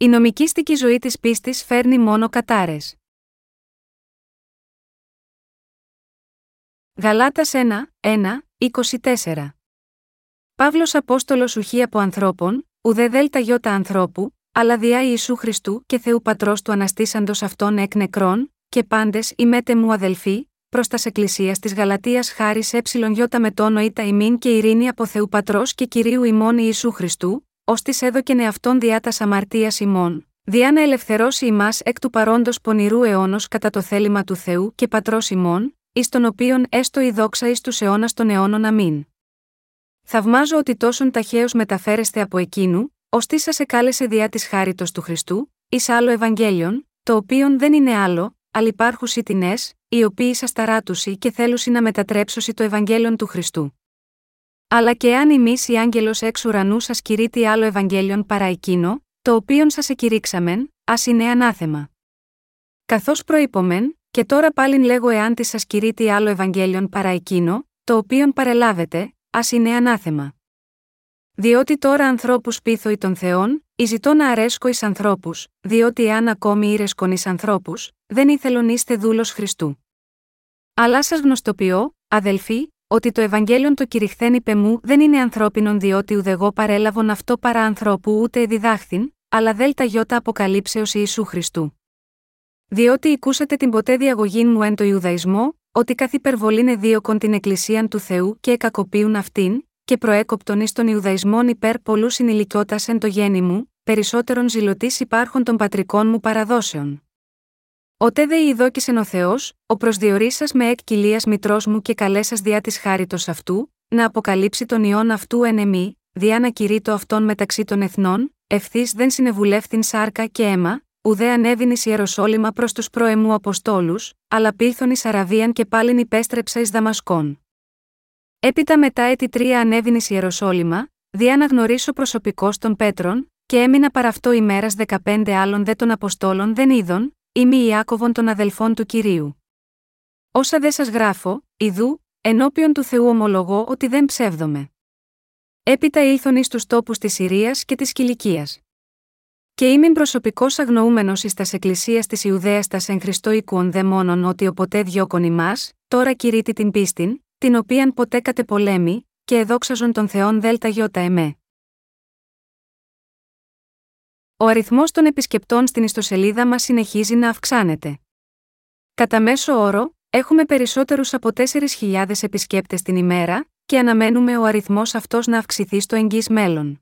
Η νομικήστικη ζωή της πίστης φέρνει μόνο κατάρες. Γαλάτας 1, 1, 24 Παύλος Απόστολος ουχή από ανθρώπων, ουδέ δέλτα γιώτα ανθρώπου, αλλά διά Ιησού Χριστού και Θεού Πατρός του αναστήσαντος αυτών εκ νεκρών, και πάντες ημέτε μου αδελφοί, προς τας Εκκλησίας της Γαλατεία χάρη έψιλον γιώτα με τόνο ήτα ημίν και ειρήνη από Θεού Πατρός και κυρίου ημών Ιησού Χριστού, ως της έδωκεν εαυτόν διά τα αμαρτία ημών, διά να ελευθερώσει ημάς εκ του παρόντος πονηρού αιώνος κατά το θέλημα του Θεού και Πατρός ημών, εις τον οποίον έστω η δόξα εις τους αιώνας των αιώνων αμήν. Θαυμάζω ότι τόσον ταχαίως μεταφέρεστε από εκείνου, ως τι σας εκάλεσε διά της χάριτος του Χριστού, εις άλλο Ευαγγέλιον, το οποίον δεν είναι άλλο, αλλά υπάρχουσι τεινέ, οι οποίοι σα ταράτουσι και θέλουσι να μετατρέψωσι το Ευαγγέλιον του Χριστού. Αλλά και αν εμείς η άγγελος εξ ουρανού σας κηρύττει άλλο Ευαγγέλιον παρά εκείνο, το οποίον σας εκηρύξαμεν, ας είναι ανάθεμα. Καθώς προείπομεν, και τώρα πάλιν λέγω εάν της σας κηρύττει άλλο Ευαγγέλιον παρά εκείνο, το οποίον παρελάβετε, ας είναι ανάθεμα. Διότι τώρα ανθρώπους πείθω των Θεών, ή ζητώ να αρέσκω εις ανθρώπους, διότι εάν ακόμη ήρεσκον εις ανθρώπους, δεν ήθελον είστε δούλος Χριστού. Αλλά σας γνωστοποιώ, αδελφοί, ότι το Ευαγγέλιον το κηρυχθέν είπε μου δεν είναι ανθρώπινον διότι ουδεγό παρέλαβον αυτό παρά ανθρώπου ούτε διδάχθην, αλλά δέλτα γιώτα αποκαλύψεως Ιησού Χριστού. Διότι ακούσατε την ποτέ διαγωγή μου εν το Ιουδαϊσμό, ότι καθ' υπερβολήν εδίωκον την Εκκλησίαν του Θεού και εκακοπίουν αυτήν, και προέκοπτον εις των Ιουδαϊσμών υπέρ πολλού συνηλικιώτας εν το γέννη μου, περισσότερον ζηλωτής υπάρχων των πατρικών μου παραδόσεων. Ότε δε ειδόκησεν ο Θεός, ο προσδιορίσα με εκ κοιλίας μητρός μου και καλέσα διά της χάριτος αυτού, να αποκαλύψει τον ιόν αυτού εν εμή, διά να κηρύττω αυτόν μεταξύ των εθνών, ευθύς δεν συνεβουλεύθην σάρκα και αίμα, ουδέ ανέβην εις Ιεροσόλυμα προς τους προεμού Αποστόλους, αλλά πήλθον εις Αραβίαν και πάλιν υπέστρεψα εις Δαμασκόν. Έπειτα μετά έτη τρία ανέβην εις Ιεροσόλυμα, διά να γνωρίσω προσωπικό των Πέτρων, και έμεινα παραυτό ημέρας δεκαπέντε άλλων δε των Αποστόλων δεν είδων, Είμαι Ιάκωβον των αδελφών του κυρίου. Όσα δεν σας γράφω, ιδού, ενώπιον του Θεού ομολογώ ότι δεν ψεύδομαι. Έπειτα ήλθον εις τους τόπους της Συρίας και της Κυλικίας. Και είμαι προσωπικό αγνοούμενος εις τας εκκλησίας της Ιουδαίας τας εν Χριστό οίκουον δε μόνον ότι ο ποτέ διώκον ημάς, τώρα κηρύττει την πίστην, την οποίαν ποτέ πολέμη, και εδόξαζον τον Θεόν ΔΕΛΤΑ γιώτα εμέ. Ο αριθμός των επισκεπτών στην ιστοσελίδα μας συνεχίζει να αυξάνεται. Κατά μέσο όρο, έχουμε περισσότερους από 4.000 επισκέπτες την ημέρα, και αναμένουμε ο αριθμός αυτός να αυξηθεί στο εγγύς μέλλον.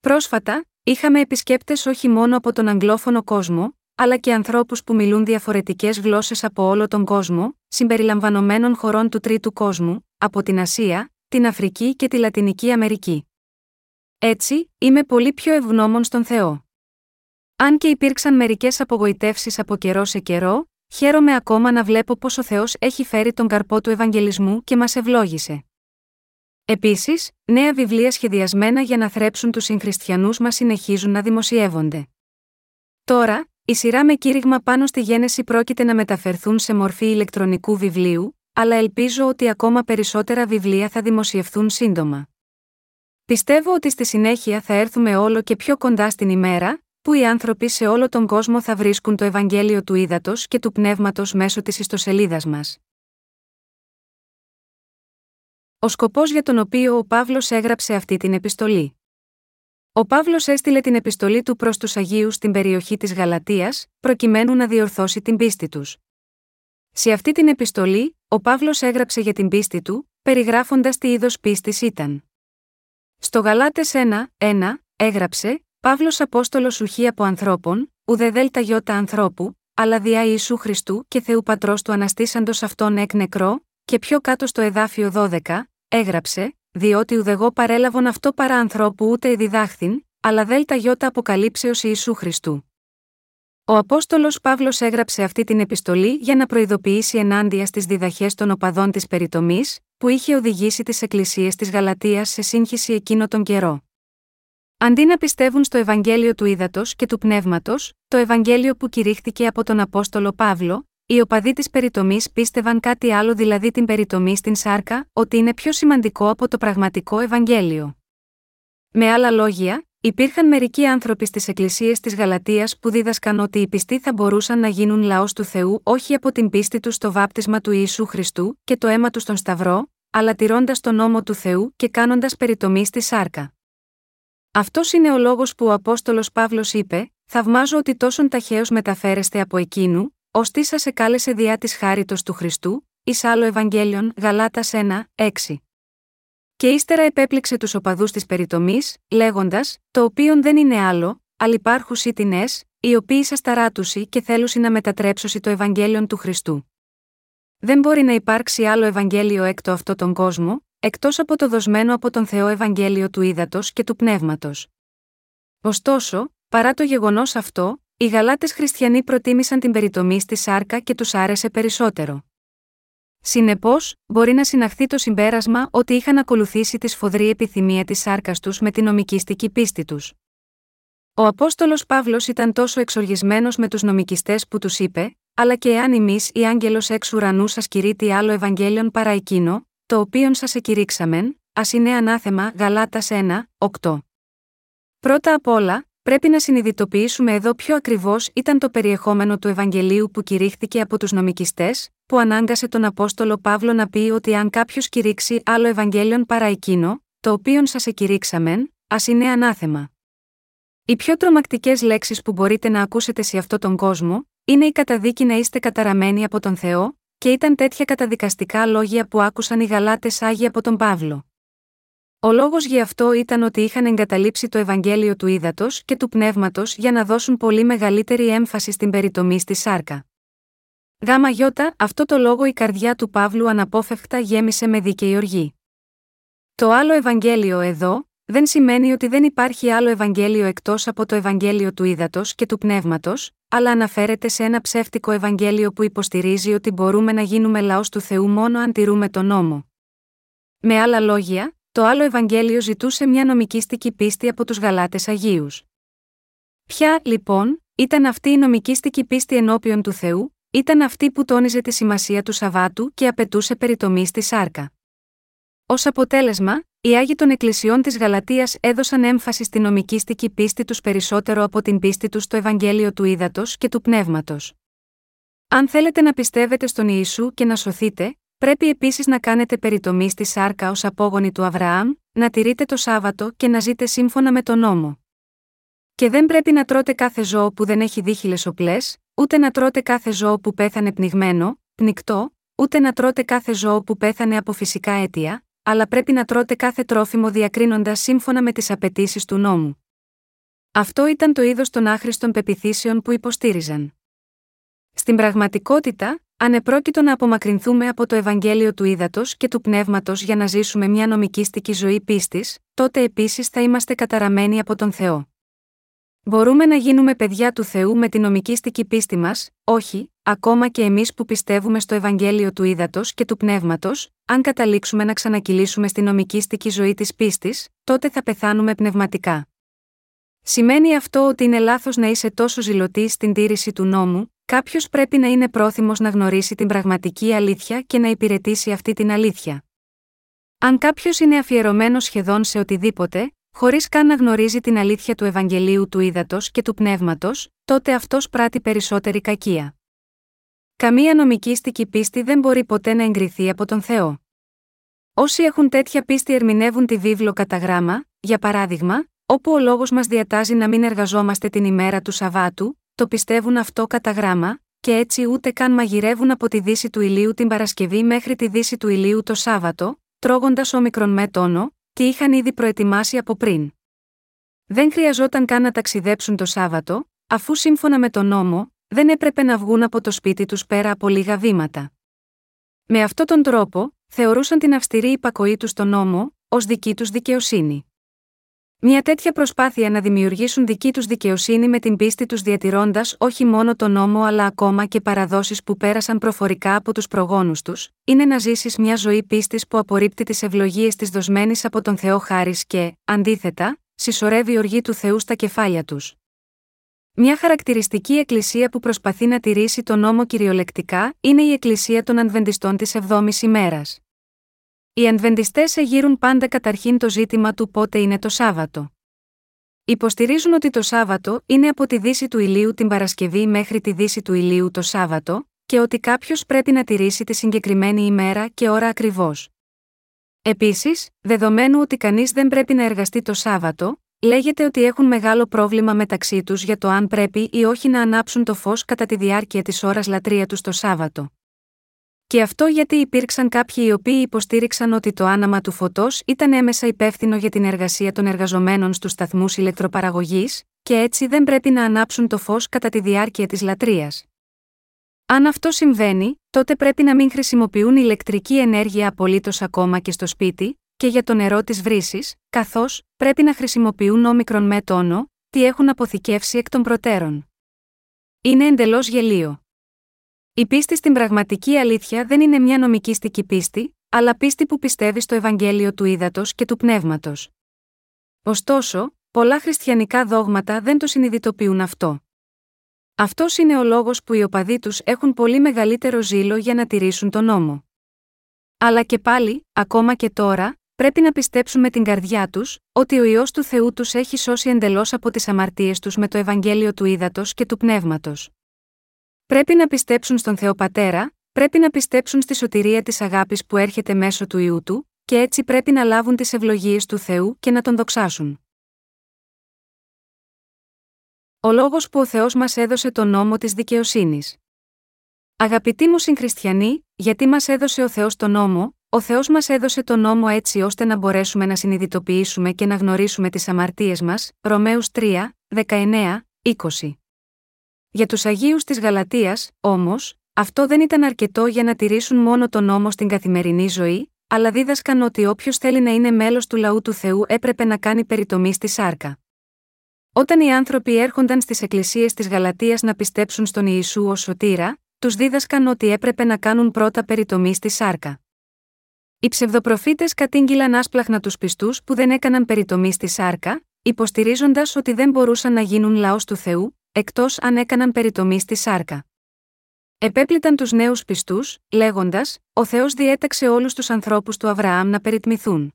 Πρόσφατα, είχαμε επισκέπτες όχι μόνο από τον αγγλόφωνο κόσμο, αλλά και ανθρώπους που μιλούν διαφορετικές γλώσσες από όλο τον κόσμο, συμπεριλαμβανομένων χωρών του τρίτου κόσμου, από την Ασία, την Αφρική και τη Λατινική Αμερική. Έτσι, είμαι πολύ πιο ευγνώμων στον Θεό. Αν και υπήρξαν μερικές απογοητεύσεις από καιρό σε καιρό, χαίρομαι ακόμα να βλέπω πω ο Θεός έχει φέρει τον καρπό του Ευαγγελισμού και μας ευλόγησε. Επίσης, νέα βιβλία σχεδιασμένα για να θρέψουν τους συγχριστιανούς μας συνεχίζουν να δημοσιεύονται. Τώρα, η σειρά με κήρυγμα πάνω στη γένεση πρόκειται να μεταφερθούν σε μορφή ηλεκτρονικού βιβλίου, αλλά ελπίζω ότι ακόμα περισσότερα βιβλία θα δημοσιευθούν σύντομα. Πιστεύω ότι στη συνέχεια θα έρθουμε όλο και πιο κοντά στην ημέρα, που οι άνθρωποι σε όλο τον κόσμο θα βρίσκουν το Ευαγγέλιο του Ήδατος και του Πνεύματος μέσω της ιστοσελίδας μας. Ο σκοπός για τον οποίο ο Παύλος έγραψε αυτή την επιστολή. Ο Παύλος έστειλε την επιστολή του προς τους Αγίους στην περιοχή της Γαλατεία, προκειμένου να διορθώσει την πίστη τους. Σε αυτή την επιστολή, ο Παύλος έγραψε για την πίστη του, περιγράφοντας τι είδος πίστης ήταν. Στο Γαλάτες 1, 1, έγραψε, Παύλος Απόστολος ουχή από ανθρώπων, ουδε δέλτα γιώτα ανθρώπου, αλλά διά Ιησού Χριστού και Θεού Πατρός του αναστήσαντος αυτόν εκ νεκρό, και πιο κάτω στο εδάφιο 12, έγραψε, διότι ουδεγό παρέλαβον αυτό παρά ανθρώπου ούτε διδάχθην, αλλά δέλτα γιώτα αποκαλύψεως Ιησού Χριστού. Ο Απόστολος Παύλος έγραψε αυτή την επιστολή για να προειδοποιήσει ενάντια στις διδαχές των οπαδών της περιτομής, που είχε οδηγήσει τις εκκλησίες της Γαλατείας σε σύγχυση εκείνο τον καιρό. Αντί να πιστεύουν στο Ευαγγέλιο του Ήδατος και του Πνεύματος, το Ευαγγέλιο που κηρύχθηκε από τον Απόστολο Παύλο, οι οπαδοί της περιτομής πίστευαν κάτι άλλο, δηλαδή την περιτομή στην σάρκα, ότι είναι πιο σημαντικό από το πραγματικό Ευαγγέλιο. Με άλλα λόγια, Υπήρχαν μερικοί άνθρωποι στις εκκλησίες της Γαλατείας που δίδασκαν ότι οι πιστοί θα μπορούσαν να γίνουν λαός του Θεού όχι από την πίστη τους στο βάπτισμα του Ιησού Χριστού και το αίμα τους στον Σταυρό, αλλά τηρώντας τον νόμο του Θεού και κάνοντας περιτομή στη σάρκα. Αυτός είναι ο λόγος που ο Απόστολος Παύλος είπε: Θαυμάζω ότι τόσον ταχαίως μεταφέρεστε από εκείνου, ώστε σας εκάλεσε διά της χάριτος του Χριστού, ει άλλο Ευαγγέλιον Γαλάτας 1, 6. Και ύστερα επέπληξε τους οπαδούς της περιτομής, λέγοντας: Το οποίον δεν είναι άλλο, αλλά υπάρχουσι τεινέ, οι οποίοι σας ταράτουσι και θέλουσι να μετατρέψωσι το Ευαγγέλιον του Χριστού. Δεν μπορεί να υπάρξει άλλο Ευαγγέλιο έκτο αυτό τον κόσμο, εκτός από το δοσμένο από τον Θεό Ευαγγέλιο του Ήδατος και του Πνεύματος. Ωστόσο, παρά το γεγονός αυτό, οι Γαλάτες Χριστιανοί προτίμησαν την περιτομή στη σάρκα και τους άρεσε περισσότερο. Συνεπώς, μπορεί να συναχθεί το συμπέρασμα ότι είχαν ακολουθήσει τη σφοδρή επιθυμία της σάρκας τους με την νομικιστική πίστη τους. Ο Απόστολος Παύλος ήταν τόσο εξοργισμένος με τους νομικιστές που τους είπε: Αλλά και εάν εμείς ή άγγελος εξ ουρανού σας κηρύττει άλλο Ευαγγέλιον παρά εκείνο, το οποίον σας εκηρύξαμεν, ας είναι ανάθεμα Γαλάτας 1, 8. Πρώτα απ' όλα, πρέπει να συνειδητοποιήσουμε εδώ ποιο ακριβώς ήταν το περιεχόμενο του Ευαγγελίου που κηρύχθηκε από τους νομικιστές, που ανάγκασε τον Απόστολο Παύλο να πει ότι αν κάποιος κηρύξει άλλο Ευαγγέλιον παρά εκείνο, το οποίον σας εκηρύξαμεν, ας είναι ανάθεμα. Οι πιο τρομακτικές λέξεις που μπορείτε να ακούσετε σε αυτόν τον κόσμο, είναι η καταδίκη να είστε καταραμένοι από τον Θεό, και ήταν τέτοια καταδικαστικά λόγια που άκουσαν οι Γαλάτες Άγιοι από τον Παύλο. Ο λόγος γι' αυτό ήταν ότι είχαν εγκαταλείψει το Ευαγγέλιο του Ήδατος και του Πνεύματος για να δώσουν πολύ μεγαλύτερη έμφαση στην περιτομή στη σάρκα. Γάμα γιώτα, αυτό το λόγο η καρδιά του Παύλου αναπόφευκτα γέμισε με δίκαιη οργή. Το άλλο Ευαγγέλιο εδώ, δεν σημαίνει ότι δεν υπάρχει άλλο Ευαγγέλιο εκτός από το Ευαγγέλιο του Ήδατος και του Πνεύματος, αλλά αναφέρεται σε ένα ψεύτικο Ευαγγέλιο που υποστηρίζει ότι μπορούμε να γίνουμε λαός του Θεού μόνο αν τηρούμε τον νόμο. Με άλλα λόγια, το άλλο Ευαγγέλιο ζητούσε μια νομικήστικη πίστη από τους Γαλάτες Αγίους. Ποια, λοιπόν, ήταν αυτή η νομικήστικη πίστη ενώπιον του Θεού, ήταν αυτή που τόνιζε τη σημασία του Σαββάτου και απαιτούσε περιτομή στη σάρκα. Ω αποτέλεσμα, οι Άγιοι των Εκκλησιών της Γαλατείας έδωσαν έμφαση στη νομικήστικη πίστη τους περισσότερο από την πίστη τους στο Ευαγγέλιο του Ήδατος και του Πνεύματος. Αν θέλετε να πιστεύετε στον Ιησού και να σωθείτε, πρέπει επίσης να κάνετε περιτομή στη σάρκα ως απόγονοι του Αβραάμ, να τηρείτε το Σάββατο και να ζείτε σύμφωνα με τον νόμο. Και δεν πρέπει να τρώτε κάθε ζώο που δεν έχει δίχυλες οπλές, ούτε να τρώτε κάθε ζώο που πέθανε πνιγμένο, πνικτό, ούτε να τρώτε κάθε ζώο που πέθανε από φυσικά αίτια, αλλά πρέπει να τρώτε κάθε τρόφιμο διακρίνοντας σύμφωνα με τις απαιτήσεις του νόμου. Αυτό ήταν το είδος των άχρηστων πεπιθήσεων που υποστήριζαν. Στην πραγματικότητα, αν επρόκειτο να απομακρυνθούμε από το Ευαγγέλιο του Ήδατος και του Πνεύματος για να ζήσουμε μια νομικήστικη ζωή πίστης, τότε επίσης θα είμαστε καταραμένοι από τον Θεό. Μπορούμε να γίνουμε παιδιά του Θεού με την νομικήστική πίστη μας, όχι, ακόμα και εμείς που πιστεύουμε στο Ευαγγέλιο του Ήδατος και του Πνεύματος, αν καταλήξουμε να ξανακυλήσουμε στη νομικήστική ζωή της πίστης, τότε θα πεθάνουμε πνευματικά. Σημαίνει αυτό ότι είναι λάθος να είσαι τόσο ζηλωτή στην τήρηση του νόμου, κάποιος πρέπει να είναι πρόθυμος να γνωρίσει την πραγματική αλήθεια και να υπηρετήσει αυτή την αλήθεια. Αν κάποιος είναι αφιερωμένος σχεδόν σε οτιδήποτε, χωρίς καν να γνωρίζει την αλήθεια του Ευαγγελίου του Ήδατος και του Πνεύματος, τότε αυτός πράττει περισσότερη κακία. Καμία νομικήστικη πίστη δεν μπορεί ποτέ να εγκριθεί από τον Θεό. Όσοι έχουν τέτοια πίστη ερμηνεύουν τη βίβλο κατά γράμμα, για παράδειγμα, όπου ο λόγος μας διατάζει να μην εργαζόμαστε την ημέρα του Σαββάτου, το πιστεύουν αυτό κατά γράμμα, και έτσι ούτε καν μαγειρεύουν από τη δύση του ηλίου την Παρασκευή μέχρι τη δύση του ηλίου το Σάββατο, τρώγοντας όμικρον με τόνο, τι είχαν ήδη προετοιμάσει από πριν. Δεν χρειαζόταν καν να ταξιδέψουν το Σάββατο, αφού σύμφωνα με τον νόμο, δεν έπρεπε να βγουν από το σπίτι τους πέρα από λίγα βήματα. Με αυτόν τον τρόπο, θεωρούσαν την αυστηρή υπακοή τους στον νόμο, ως δική τους δικαιοσύνη. Μια τέτοια προσπάθεια να δημιουργήσουν δική τους δικαιοσύνη με την πίστη τους διατηρώντας όχι μόνο τον νόμο αλλά ακόμα και παραδόσεις που πέρασαν προφορικά από τους προγόνους τους, είναι να ζήσεις μια ζωή πίστης που απορρίπτει τις ευλογίες της δοσμένης από τον Θεό χάρη και, αντίθετα, συσσωρεύει οργή του Θεού στα κεφάλια τους. Μια χαρακτηριστική εκκλησία που προσπαθεί να τηρήσει τον νόμο κυριολεκτικά είναι η Εκκλησία των Ανβεντιστών της 7η ημέρας. Οι Ανβεντιστέ εγείρουν πάντα καταρχήν το ζήτημα του πότε είναι το Σάββατο. Υποστηρίζουν ότι το Σάββατο είναι από τη δύση του ηλίου την Παρασκευή μέχρι τη δύση του ηλίου το Σάββατο, και ότι κάποιος πρέπει να τηρήσει τη συγκεκριμένη ημέρα και ώρα ακριβώς. Επίσης, δεδομένου ότι κανείς δεν πρέπει να εργαστεί το Σάββατο, λέγεται ότι έχουν μεγάλο πρόβλημα μεταξύ τους για το αν πρέπει ή όχι να ανάψουν το φως κατά τη διάρκεια της ώρας λατρεία τους το Σάββατο. Και αυτό γιατί υπήρξαν κάποιοι οι οποίοι υποστήριξαν ότι το άναμα του φωτός ήταν έμεσα υπεύθυνο για την εργασία των εργαζομένων στους σταθμούς ηλεκτροπαραγωγής, και έτσι δεν πρέπει να ανάψουν το φως κατά τη διάρκεια της λατρείας. Αν αυτό συμβαίνει, τότε πρέπει να μην χρησιμοποιούν ηλεκτρική ενέργεια απολύτως ακόμα και στο σπίτι, και για το νερό της βρύσης, καθώς πρέπει να χρησιμοποιούν όμικρον με τόνο, τι έχουν αποθηκεύσει εκ των προτέρων. Είναι εντελώς γελίο. Η πίστη στην πραγματική αλήθεια δεν είναι μια νομικήστικη πίστη, αλλά πίστη που πιστεύει στο Ευαγγέλιο του ύδατο και του πνεύματος. Ωστόσο, πολλά χριστιανικά δόγματα δεν το συνειδητοποιούν αυτό. Αυτός είναι ο λόγος που οι οπαδοί τους έχουν πολύ μεγαλύτερο ζήλο για να τηρήσουν τον νόμο. Αλλά και πάλι, ακόμα και τώρα, πρέπει να πιστέψουν με την καρδιά τους, ότι ο ιό του Θεού τους έχει σώσει εντελώς από τις αμαρτίες τους με το Ευαγγέλιο του ύδατο και του πνεύματος. Πρέπει να πιστέψουν στον Θεό Πατέρα, πρέπει να πιστέψουν στη σωτηρία της αγάπης που έρχεται μέσω του ιού του, και έτσι πρέπει να λάβουν τις ευλογίες του Θεού και να τον δοξάσουν. Ο λόγος που ο Θεός μας έδωσε τον νόμο της δικαιοσύνης. Αγαπητοί μου συγχριστιανοί, γιατί μας έδωσε ο Θεός τον νόμο, ο Θεός μας έδωσε τον νόμο έτσι ώστε να μπορέσουμε να συνειδητοποιήσουμε και να γνωρίσουμε τις αμαρτίες μας, Ρωμαίους 3, 19, 20. Για τους Αγίους της Γαλατείας, όμως, αυτό δεν ήταν αρκετό για να τηρήσουν μόνο τον νόμο στην καθημερινή ζωή, αλλά δίδασκαν ότι όποιος θέλει να είναι μέλος του λαού του Θεού έπρεπε να κάνει περιτομή στη σάρκα. Όταν οι άνθρωποι έρχονταν στις εκκλησίες της Γαλατείας να πιστέψουν στον Ιησού ως σωτήρα, τους δίδασκαν ότι έπρεπε να κάνουν πρώτα περιτομή στη σάρκα. Οι ψευδοπροφήτες κατήγγυλαν άσπλαχνα τους πιστούς που δεν έκαναν περιτομή στη σάρκα, υποστηρίζοντας ότι δεν μπορούσαν να γίνουν λαός του Θεού, εκτός αν έκαναν περιτομή στη σάρκα. Επέπληταν τους νέους πιστούς, λέγοντας: Ο Θεός διέταξε όλους τους ανθρώπους του Αβραάμ να περιτμηθούν.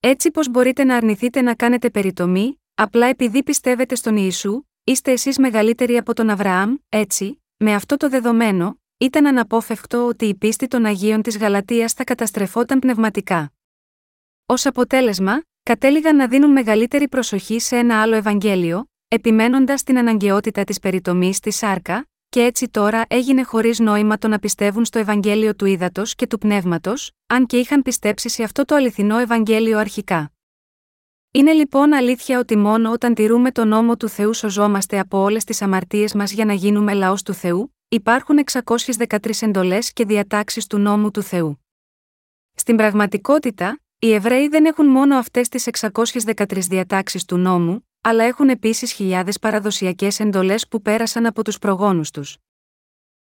Έτσι πώς μπορείτε να αρνηθείτε να κάνετε περιτομή, απλά επειδή πιστεύετε στον Ιησού, είστε εσείς μεγαλύτεροι από τον Αβραάμ, έτσι, με αυτό το δεδομένο, ήταν αναπόφευκτο ότι η πίστη των Αγίων της Γαλατεία θα καταστρεφόταν πνευματικά. Ω αποτέλεσμα, κατέληγαν να δίνουν μεγαλύτερη προσοχή σε ένα άλλο Ευαγγέλιο, επιμένοντας την αναγκαιότητα της περιτομής στη σάρκα, και έτσι τώρα έγινε χωρίς νόημα το να πιστεύουν στο Ευαγγέλιο του ύδατο και του πνεύματος, αν και είχαν πιστέψει σε αυτό το αληθινό Ευαγγέλιο αρχικά. Είναι λοιπόν αλήθεια ότι μόνο όταν τηρούμε τον νόμο του Θεού σωζόμαστε από όλες τις αμαρτίες μας για να γίνουμε λαός του Θεού, υπάρχουν 613 εντολές και διατάξεις του νόμου του Θεού. Στην πραγματικότητα, οι Εβραίοι δεν έχουν μόνο αυτές τις 613 διατάξεις του νόμου, αλλά έχουν επίσης χιλιάδες παραδοσιακές εντολές που πέρασαν από τους προγόνους τους.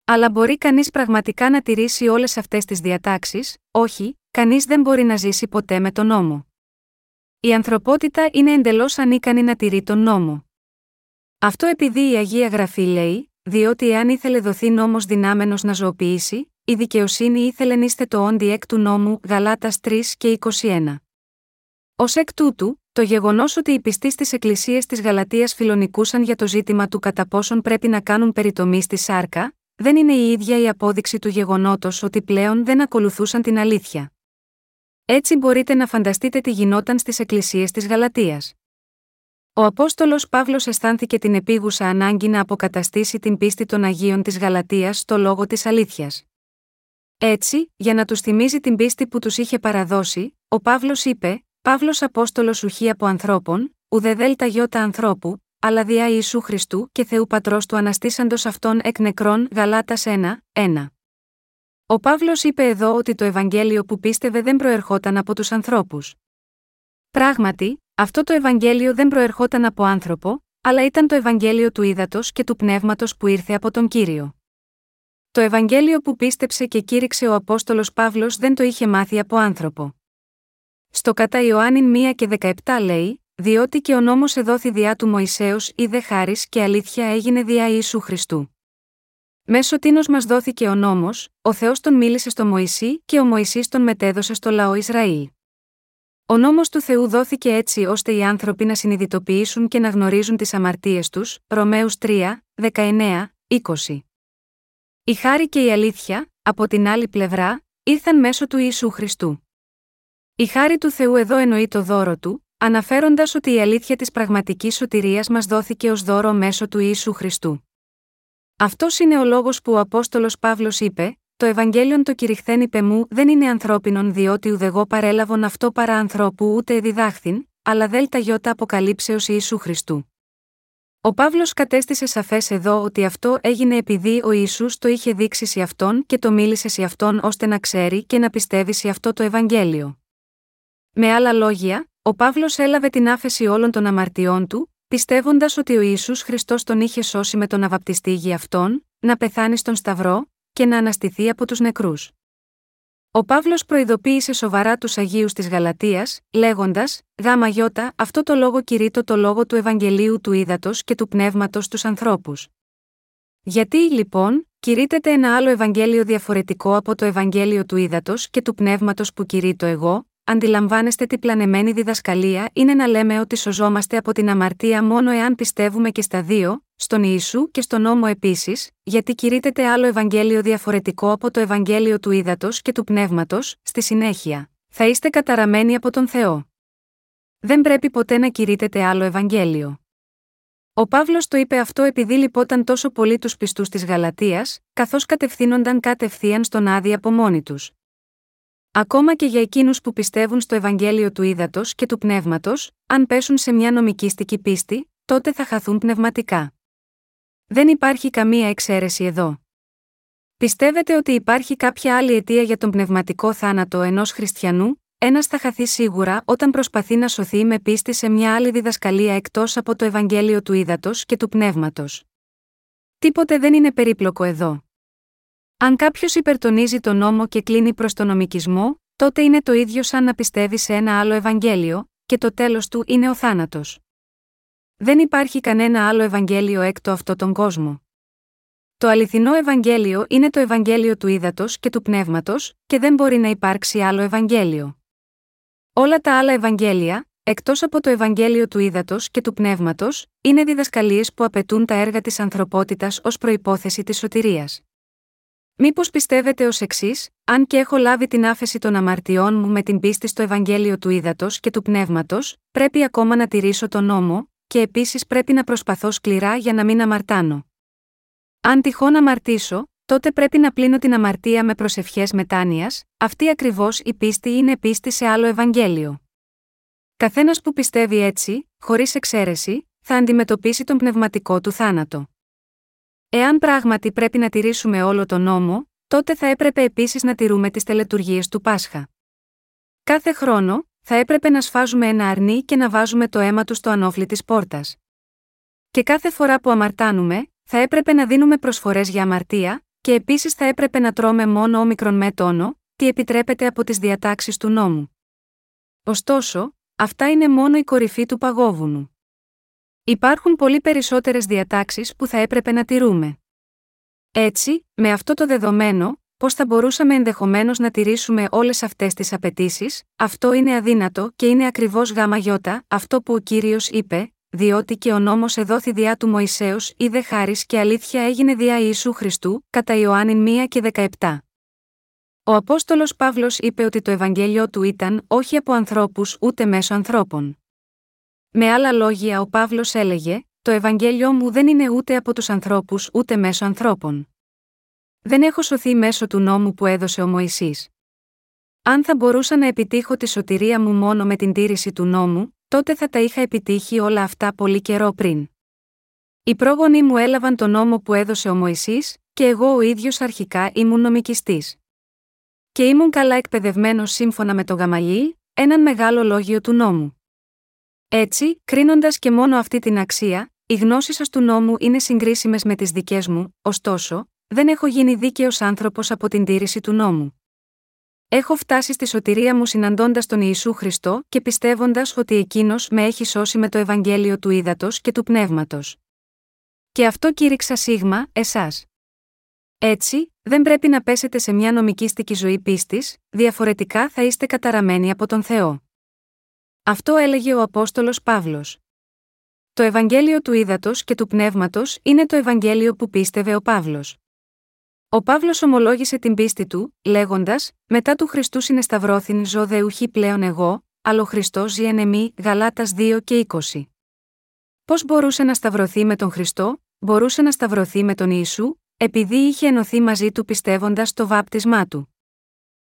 Αλλά μπορεί κανείς πραγματικά να τηρήσει όλες αυτές τις διατάξεις, όχι, κανείς δεν μπορεί να ζήσει ποτέ με τον νόμο. Η ανθρωπότητα είναι εντελώς ανίκανη να τηρεί τον νόμο. Αυτό επειδή η Αγία Γραφή λέει, διότι εάν ήθελε δοθεί νόμος δυνάμενος να ζωοποιήσει, η δικαιοσύνη ήθελε νήστε το όντι εκ του νόμου Γαλάτας 3 και 21. Ω εκ τούτου, το γεγονός ότι οι πιστοί στις εκκλησίες της Γαλατείας φιλονικούσαν για το ζήτημα του κατά πόσον πρέπει να κάνουν περιτομή στη σάρκα, δεν είναι η ίδια η απόδειξη του γεγονότος ότι πλέον δεν ακολουθούσαν την αλήθεια. Έτσι μπορείτε να φανταστείτε τι γινόταν στις εκκλησίες της Γαλατείας. Ο Απόστολος Παύλος αισθάνθηκε την επίγουσα ανάγκη να αποκαταστήσει την πίστη των Αγίων της Γαλατείας στο λόγο της αλήθειας. Έτσι, για να τους θυμίζει την πίστη που τους είχε παραδώσει, ο Παύλος είπε: Παύλος Απόστολος ουχή από ανθρώπων, ουδε δέλτα γιώτα ανθρώπου, αλλά διά Ιησού Χριστού και Θεού Πατρός του αναστήσαντος αυτών εκ νεκρών Γαλάτας 1, 1. Ο Παύλος είπε εδώ ότι το Ευαγγέλιο που πίστευε δεν προερχόταν από τους ανθρώπους. Πράγματι, αυτό το Ευαγγέλιο δεν προερχόταν από άνθρωπο, αλλά ήταν το Ευαγγέλιο του ύδατος και του πνεύματος που ήρθε από τον κύριο. Το Ευαγγέλιο που πίστεψε και κήρυξε ο Απόστολος Παύλος δεν το είχε μάθει από άνθρωπο. Στο κατά Ιωάννη 1 και 17 λέει, διότι και ο νόμος εδόθη διά του Μωυσέως ή δε χάρις και αλήθεια έγινε διά Ιησού Χριστού. Μέσω τίνος μας δόθηκε ο νόμος, ο Θεός τον μίλησε στο Μωυσή και ο Μωυσής τον μετέδωσε στο λαό Ισραήλ. Ο νόμος του Θεού δόθηκε έτσι ώστε οι άνθρωποι να συνειδητοποιήσουν και να γνωρίζουν τις αμαρτίες τους, Ρωμαίους 3, 19, 20. Η χάρη και η αλήθεια, από την άλλη πλευρά, ήρθαν μέσω του Ιησού Χριστού. Η χάρη του Θεού εδώ εννοεί το δώρο του, αναφέροντας ότι η αλήθεια της πραγματικής σωτηρίας μας δόθηκε ως δώρο μέσω του Ιησού Χριστού. Αυτός είναι ο λόγος που ο Απόστολος Παύλος είπε: Το Ευαγγέλιον το κηρυχθέν είπε μου δεν είναι ανθρώπινον διότι ουδεγό παρέλαβον αυτό παρά ανθρώπου ούτε διδάχθην, αλλά δέλτα γιώτα αποκαλύψεως Ιησού Χριστού. Ο Παύλος κατέστησε σαφές εδώ ότι αυτό έγινε επειδή ο Ισού το είχε δείξει σε αυτόν και το μίλησε σε αυτόν ώστε να ξέρει και να πιστεύει σε αυτό το Ευαγγέλιο. Με άλλα λόγια, ο Παύλος έλαβε την άφεση όλων των αμαρτιών του, πιστεύοντας ότι ο Ιησούς Χριστός τον είχε σώσει με τον αβαπτιστή για αυτόν, να πεθάνει στον Σταυρό και να αναστηθεί από τους νεκρούς. Ο Παύλος προειδοποίησε σοβαρά τους Αγίους της Γαλατείας, λέγοντας: Γάμα γιώτα, αυτό το λόγο κηρύττω το λόγο του Ευαγγελίου του Ήδατος και του Πνεύματος στου ανθρώπους. Γιατί, λοιπόν, κηρύττεται ένα άλλο Ευαγγέλιο διαφορετικό από το Ευαγγέλιο του Ήδατος και του Πνεύματος που κηρύττω εγώ, αντιλαμβάνεστε τι πλανεμένη διδασκαλία είναι να λέμε ότι σωζόμαστε από την αμαρτία μόνο εάν πιστεύουμε και στα δύο, στον Ιησού και στον νόμο επίσης, γιατί κηρύτεται άλλο Ευαγγέλιο διαφορετικό από το Ευαγγέλιο του Ήδατος και του Πνεύματος, στη συνέχεια. Θα είστε καταραμένοι από τον Θεό. Δεν πρέπει ποτέ να κηρύτεται άλλο Ευαγγέλιο. Ο Παύλος το είπε αυτό επειδή λυπόταν τόσο πολύ τους πιστούς της Γαλατεία, καθώς κατευθύνονταν κατευθείαν στον άδει από μόνοι τους. Ακόμα και για εκείνους που πιστεύουν στο Ευαγγέλιο του Ήδατος και του Πνεύματος, αν πέσουν σε μια νομικήστικη πίστη, τότε θα χαθούν πνευματικά. Δεν υπάρχει καμία εξαίρεση εδώ. Πιστεύετε ότι υπάρχει κάποια άλλη αιτία για τον πνευματικό θάνατο ενός χριστιανού, ένας θα χαθεί σίγουρα όταν προσπαθεί να σωθεί με πίστη σε μια άλλη διδασκαλία εκτός από το Ευαγγέλιο του Ήδατος και του Πνεύματος. Τίποτε δεν είναι περίπλοκο εδώ. Αν κάποιος υπερτονίζει τον νόμο και κλείνει προς τον νομικισμό, τότε είναι το ίδιο σαν να πιστεύει σε ένα άλλο Ευαγγέλιο, και το τέλος του είναι ο θάνατος. Δεν υπάρχει κανένα άλλο Ευαγγέλιο έκτο αυτό τον κόσμο. Το αληθινό Ευαγγέλιο είναι το Ευαγγέλιο του ύδατος και του πνεύματος, και δεν μπορεί να υπάρξει άλλο Ευαγγέλιο. Όλα τα άλλα Ευαγγέλια, εκτός από το Ευαγγέλιο του ύδατος και του πνεύματος, είναι διδασκαλίες που απαιτούν τα έργα της ανθρωπότητας ως προπόθεση της σωτηρίας. Μήπως πιστεύετε ως εξής, αν και έχω λάβει την άφεση των αμαρτιών μου με την πίστη στο Ευαγγέλιο του Ήδατος και του Πνεύματος, πρέπει ακόμα να τηρήσω τον νόμο, και επίσης πρέπει να προσπαθώ σκληρά για να μην αμαρτάνω. Αν τυχόν αμαρτήσω, τότε πρέπει να πλύνω την αμαρτία με προσευχές μετάνοιας, αυτή ακριβώς η πίστη είναι πίστη σε άλλο Ευαγγέλιο. Καθένας που πιστεύει έτσι, χωρίς εξαίρεση, θα αντιμετωπίσει τον πνευματικό του θάνατο. Εάν πράγματι πρέπει να τηρήσουμε όλο τον νόμο, τότε θα έπρεπε επίσης να τηρούμε τις τελετουργίες του Πάσχα. Κάθε χρόνο, θα έπρεπε να σφάζουμε ένα αρνί και να βάζουμε το αίμα του στο ανώφλι της πόρτας. Και κάθε φορά που αμαρτάνουμε, θα έπρεπε να δίνουμε προσφορές για αμαρτία, και επίσης θα έπρεπε να τρώμε μόνο όμικρον με τόνο, τι επιτρέπεται από τις διατάξεις του νόμου. Ωστόσο, αυτά είναι μόνο η κορυφή του παγόβουνου. Υπάρχουν πολύ περισσότερες διατάξεις που θα έπρεπε να τηρούμε. Έτσι, με αυτό το δεδομένο, πώς θα μπορούσαμε ενδεχομένως να τηρήσουμε όλες αυτές τις απαιτήσεις, αυτό είναι αδύνατο και είναι ακριβώς γάμα γιώτα, αυτό που ο κύριος είπε, διότι και ο νόμος εδόθη διά του Μωησέω, είδε χάρη και αλήθεια έγινε διά Ιησού Χριστού, κατά Ιωάννη 1 και 17. Ο Απόστολος Παύλος είπε ότι το Ευαγγέλιο του ήταν όχι από ανθρώπους ούτε μέσω ανθρώπων. Με άλλα λόγια, ο Παύλος έλεγε: Το Ευαγγέλιο μου δεν είναι ούτε από τους ανθρώπους ούτε μέσω ανθρώπων. Δεν έχω σωθεί μέσω του νόμου που έδωσε ο Μωυσής. Αν θα μπορούσα να επιτύχω τη σωτηρία μου μόνο με την τήρηση του νόμου, τότε θα τα είχα επιτύχει όλα αυτά πολύ καιρό πριν. Οι πρόγονοι μου έλαβαν τον νόμο που έδωσε ο Μωυσής, και εγώ ο ίδιος αρχικά ήμουν νομικιστής. Και ήμουν καλά εκπαιδευμένος σύμφωνα με το Γαμαλί, έναν μεγάλο λόγιο του νόμου. Έτσι, κρίνοντας και μόνο αυτή την αξία, οι γνώσεις σα του νόμου είναι συγκρίσιμες με τις δικές μου, ωστόσο, δεν έχω γίνει δίκαιος άνθρωπος από την τήρηση του νόμου. Έχω φτάσει στη σωτηρία μου συναντώντας τον Ιησού Χριστό και πιστεύοντας ότι εκείνος με έχει σώσει με το Ευαγγέλιο του ύδατο και του πνεύματος. Και αυτό κήρυξα σίγμα, εσάς. Έτσι, δεν πρέπει να πέσετε σε μια νομικήστικη ζωή πίστης, διαφορετικά θα είστε καταραμένοι από τον Θεό. Αυτό έλεγε ο Απόστολος Παύλος. Το Ευαγγέλιο του Ήδατος και του Πνεύματος είναι το Ευαγγέλιο που πίστευε ο Παύλος. Ο Παύλος ομολόγησε την πίστη του, λέγοντας: Μετά του Χριστού συνεσταυρώθην ζω δεουχή πλέον εγώ, αλλά ο Χριστός ζει εν εμή, Γαλάτας 2 και 20. Πώς μπορούσε να σταυρωθεί με τον Χριστό, μπορούσε να σταυρωθεί με τον Ιησού, επειδή είχε ενωθεί μαζί του πιστεύοντας το βάπτισμά του.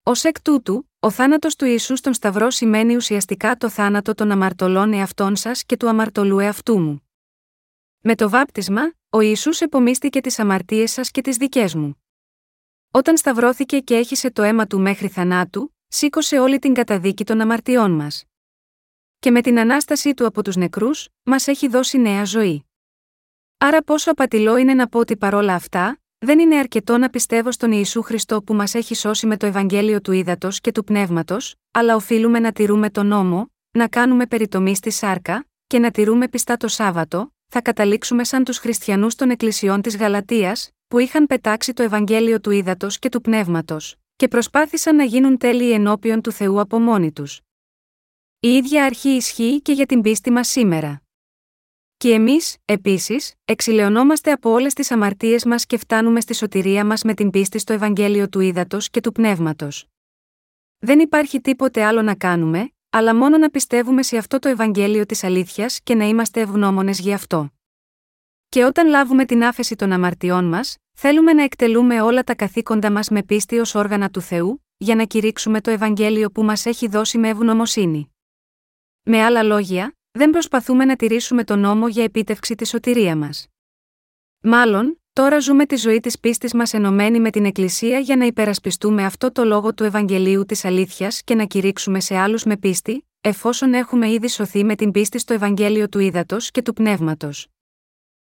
Ω εκ τούτου, ο θάνατος του Ιησού στον Σταυρό σημαίνει ουσιαστικά το θάνατο των αμαρτωλών εαυτών σας και του αμαρτωλού εαυτού μου. Με το βάπτισμα, ο Ισού επομίστηκε τις αμαρτίες σας και τις δικές μου. Όταν σταυρώθηκε και έχισε το αίμα του μέχρι θανάτου, σήκωσε όλη την καταδίκη των αμαρτιών μας. Και με την ανάστασή του από τους νεκρούς, μας έχει δώσει νέα ζωή. Άρα, πόσο απατηλό είναι να πω ότι παρόλα αυτά, δεν είναι αρκετό να πιστεύω στον Ιησού Χριστό που μας έχει σώσει με το Ευαγγέλιο του Ήδατος και του Πνεύματος, αλλά οφείλουμε να τηρούμε τον νόμο, να κάνουμε περιτομή στη σάρκα, και να τηρούμε πιστά το Σάββατο, θα καταλήξουμε σαν τους χριστιανούς των εκκλησιών της Γαλατείας, που είχαν πετάξει το Ευαγγέλιο του Ήδατος και του Πνεύματος, και προσπάθησαν να γίνουν τέλειοι ενώπιον του Θεού από μόνοι τους. Η ίδια αρχή ισχύει και για την πίστη μας σήμερα. Και εμείς, επίσης, εξηλαιωνόμαστε από όλες τις αμαρτίες μας και φτάνουμε στη σωτηρία μας με την πίστη στο Ευαγγέλιο του Ήδατος και του Πνεύματος. Δεν υπάρχει τίποτε άλλο να κάνουμε, αλλά μόνο να πιστεύουμε σε αυτό το Ευαγγέλιο της αλήθειας και να είμαστε ευγνώμονες γι' αυτό. Και όταν λάβουμε την άφεση των αμαρτιών μας, θέλουμε να εκτελούμε όλα τα καθήκοντα μας με πίστη ως όργανα του Θεού, για να κηρύξουμε το Ευαγγέλιο που μας έχει δώσει με ευγνωμοσύνη. Με άλλα λόγια, δεν προσπαθούμε να τηρήσουμε τον νόμο για επίτευξη της σωτηρία μας. Μάλλον, τώρα ζούμε τη ζωή της πίστης μας ενωμένη με την Εκκλησία για να υπερασπιστούμε αυτό το λόγο του Ευαγγελίου της αλήθειας και να κηρύξουμε σε άλλους με πίστη, εφόσον έχουμε ήδη σωθεί με την πίστη στο Ευαγγέλιο του Ήδατος και του Πνεύματος.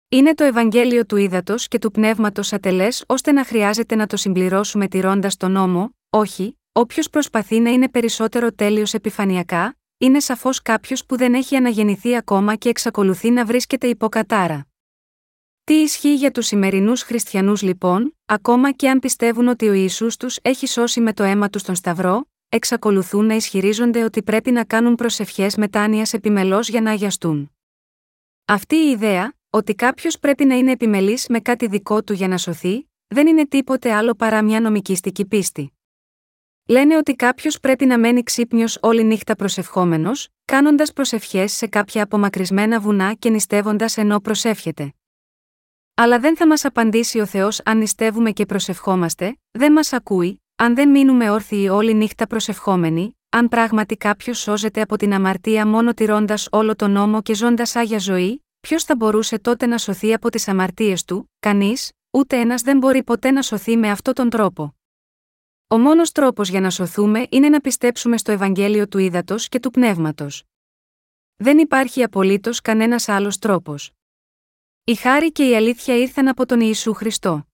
Είναι το Ευαγγέλιο του Ήδατος και του Πνεύματος ατελές ώστε να χρειάζεται να το συμπληρώσουμε τηρώντας τον νόμο, όχι, όποιος προσπαθεί να είναι περισσότερο τέλειος επιφανειακά, είναι σαφώς κάποιος που δεν έχει αναγεννηθεί ακόμα και εξακολουθεί να βρίσκεται υποκατάρα. Τι ισχύει για τους σημερινούς χριστιανούς λοιπόν, ακόμα και αν πιστεύουν ότι ο Ιησούς τους έχει σώσει με το αίμα τους στον Σταυρό, εξακολουθούν να ισχυρίζονται ότι πρέπει να κάνουν προσευχές μετάνοιας επιμελώς για να αγιαστούν. Αυτή η ιδέα, ότι κάποιος πρέπει να είναι επιμελής με κάτι δικό του για να σωθεί, δεν είναι τίποτε άλλο παρά μια νομικιστική πίστη. Λένε ότι κάποιος πρέπει να μένει ξύπνιος όλη νύχτα προσευχόμενος, κάνοντας προσευχές σε κάποια απομακρυσμένα βουνά και νηστεύοντας ενώ προσεύχεται. Αλλά δεν θα μας απαντήσει ο Θεός αν νηστεύουμε και προσευχόμαστε, δεν μας ακούει, αν δεν μείνουμε όρθιοι όλη νύχτα προσευχόμενοι, αν πράγματι κάποιος σώζεται από την αμαρτία μόνο τηρώντας όλο τον νόμο και ζώντας άγια ζωή, ποιος θα μπορούσε τότε να σωθεί από τις αμαρτίες του, κανείς, ούτε ένας δεν μπορεί ποτέ να σωθεί με αυτόν τον τρόπο. Ο μόνος τρόπος για να σωθούμε είναι να πιστέψουμε στο Ευαγγέλιο του Ήδατος και του Πνεύματος. Δεν υπάρχει απολύτως κανένας άλλος τρόπος. Η χάρη και η αλήθεια ήρθαν από τον Ιησού Χριστό.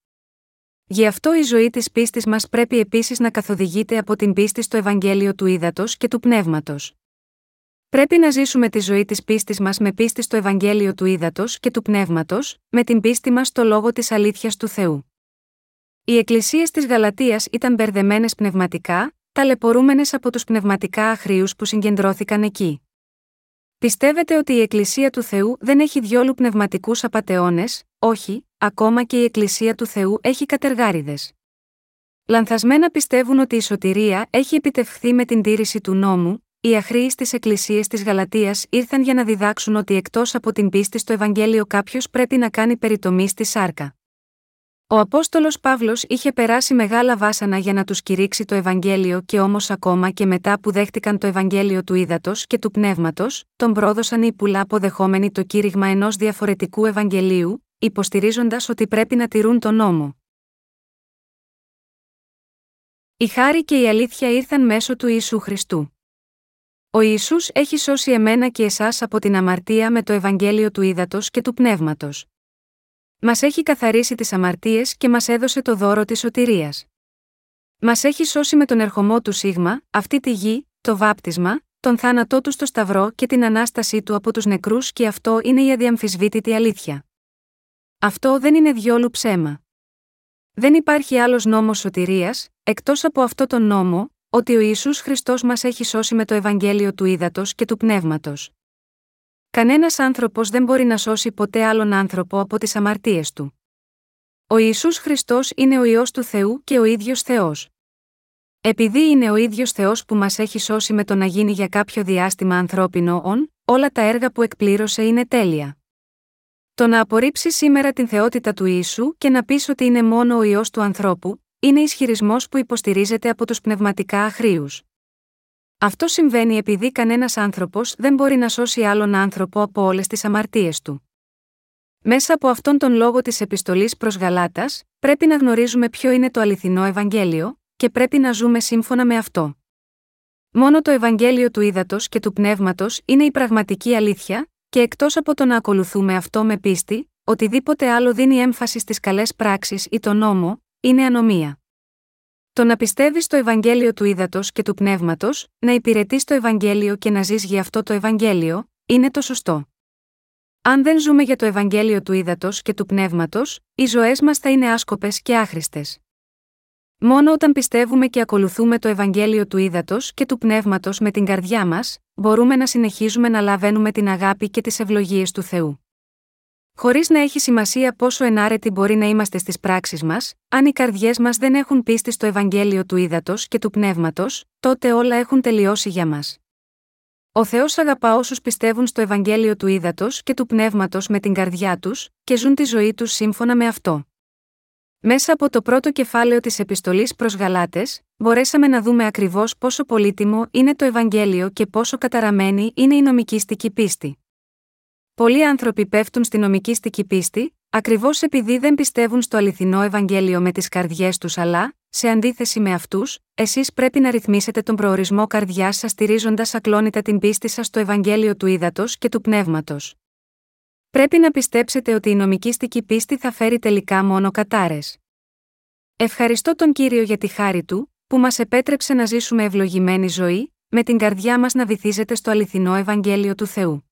Γι' αυτό η ζωή της πίστης μας πρέπει επίσης να καθοδηγείται από την πίστη στο Ευαγγέλιο του Ήδατος και του Πνεύματος. Πρέπει να ζήσουμε τη ζωή της πίστης μας με πίστη στο Ευαγγέλιο του Ήδατος και του Πνεύματος, με την πίστη μας στο λόγο της αλήθειας του Θεού. Οι εκκλησίες της Γαλατείας ήταν μπερδεμένες πνευματικά, ταλαιπωρούμενες από τους πνευματικά αχρίους που συγκεντρώθηκαν εκεί. Πιστεύετε ότι η Εκκλησία του Θεού δεν έχει διόλου πνευματικούς απαταιώνες, όχι, ακόμα και η Εκκλησία του Θεού έχει κατεργάριδες. Λανθασμένα πιστεύουν ότι η σωτηρία έχει επιτευχθεί με την τήρηση του νόμου, οι αχρήοι στις εκκλησίες της Γαλατείας ήρθαν για να διδάξουν ότι εκτός από την πίστη στο Ευαγγέλιο κάποιος πρέπει να κάνει περιτομή στη σάρκα. Ο Απόστολος Παύλος είχε περάσει μεγάλα βάσανα για να τους κηρύξει το Ευαγγέλιο και όμως ακόμα και μετά που δέχτηκαν το Ευαγγέλιο του Ήδατος και του Πνεύματος, τον πρόδωσαν οι πουλά αποδεχόμενοι το κήρυγμα ενός διαφορετικού Ευαγγελίου, υποστηρίζοντας ότι πρέπει να τηρούν τον νόμο. Η χάρη και η αλήθεια ήρθαν μέσω του Ιησού Χριστού. Ο Ιησούς έχει σώσει εμένα και εσάς από την αμαρτία με το Ευαγγέλιο του Ήδατος και του Πνεύματος. Μας έχει καθαρίσει τις αμαρτίες και μας έδωσε το δώρο της σωτηρίας. Μας έχει σώσει με τον ερχομό του Σίγμα, αυτή τη γη, το βάπτισμα, τον θάνατό του στο Σταυρό και την ανάστασή του από τους νεκρούς και αυτό είναι η αδιαμφισβήτητη αλήθεια. Αυτό δεν είναι διόλου ψέμα. Δεν υπάρχει άλλος νόμος σωτηρίας, εκτός από αυτό τον νόμο, ότι ο Ιησούς Χριστός μας έχει σώσει με το Ευαγγέλιο του Ήδατος και του Πνεύματος. Κανένας άνθρωπος δεν μπορεί να σώσει ποτέ άλλον άνθρωπο από τις αμαρτίες του. Ο Ιησούς Χριστός είναι ο Υιός του Θεού και ο ίδιος Θεός. Επειδή είναι ο ίδιος Θεός που μας έχει σώσει με το να γίνει για κάποιο διάστημα ανθρώπινο όν, όλα τα έργα που εκπλήρωσε είναι τέλεια. Το να απορρίψει σήμερα την θεότητα του Ιησού και να πεις ότι είναι μόνο ο Υιός του ανθρώπου, είναι ισχυρισμός που υποστηρίζεται από τους πνευματικά αχρίους. Αυτό συμβαίνει επειδή κανένας άνθρωπος δεν μπορεί να σώσει άλλον άνθρωπο από όλες τις αμαρτίες του. Μέσα από αυτόν τον λόγο της επιστολής προς Γαλάτας, πρέπει να γνωρίζουμε ποιο είναι το αληθινό Ευαγγέλιο, και πρέπει να ζούμε σύμφωνα με αυτό. Μόνο το Ευαγγέλιο του Ήδατος και του Πνεύματος είναι η πραγματική αλήθεια, και εκτός από το να ακολουθούμε αυτό με πίστη, οτιδήποτε άλλο δίνει έμφαση στις καλές πράξεις ή τον νόμο, είναι ανομία. Το να πιστεύεις στο Ευαγγέλιο του Ήδατος και του Πνεύματος, να υπηρετείς το Ευαγγέλιο και να ζεις για αυτό το Ευαγγέλιο, είναι το σωστό. Αν δεν ζούμε για το Ευαγγέλιο του Ήδατος και του Πνεύματος, οι ζωές μας θα είναι άσκοπες και άχρηστες. Μόνο όταν πιστεύουμε και ακολουθούμε το Ευαγγέλιο του Ήδατος και του Πνεύματος με την καρδιά μας, μπορούμε να συνεχίζουμε να λαβαίνουμε την αγάπη και τις ευλογίες του Θεού. Χωρίς να έχει σημασία πόσο ενάρετοι μπορεί να είμαστε στις πράξεις μας, αν οι καρδιές μας δεν έχουν πίστη στο Ευαγγέλιο του Ήδατος και του Πνεύματος, τότε όλα έχουν τελειώσει για μας. Ο Θεός αγαπά όσους πιστεύουν στο Ευαγγέλιο του Ήδατος και του Πνεύματος με την καρδιά τους, και ζουν τη ζωή τους σύμφωνα με αυτό. Μέσα από το πρώτο κεφάλαιο της Επιστολής προς Γαλάτες, μπορέσαμε να δούμε ακριβώς πόσο πολύτιμο είναι το Ευαγγέλιο και πόσο καταραμένη είναι η νομικήστικη πίστη. Πολλοί άνθρωποι πέφτουν στη νομικήστικη πίστη, ακριβώς επειδή δεν πιστεύουν στο αληθινό Ευαγγέλιο με τις καρδιές τους, αλλά, σε αντίθεση με αυτούς, εσείς πρέπει να ρυθμίσετε τον προορισμό καρδιάς σας στηρίζοντας ακλόνητα την πίστη σας στο Ευαγγέλιο του Ήδατος και του Πνεύματος. Πρέπει να πιστέψετε ότι η νομικήστικη πίστη θα φέρει τελικά μόνο κατάρες. Ευχαριστώ τον κύριο για τη χάρη του, που μας επέτρεψε να ζήσουμε ευλογημένη ζωή, με την καρδιά μας να βυθίζεται στο αληθινό Ευαγγέλιο του Θεού.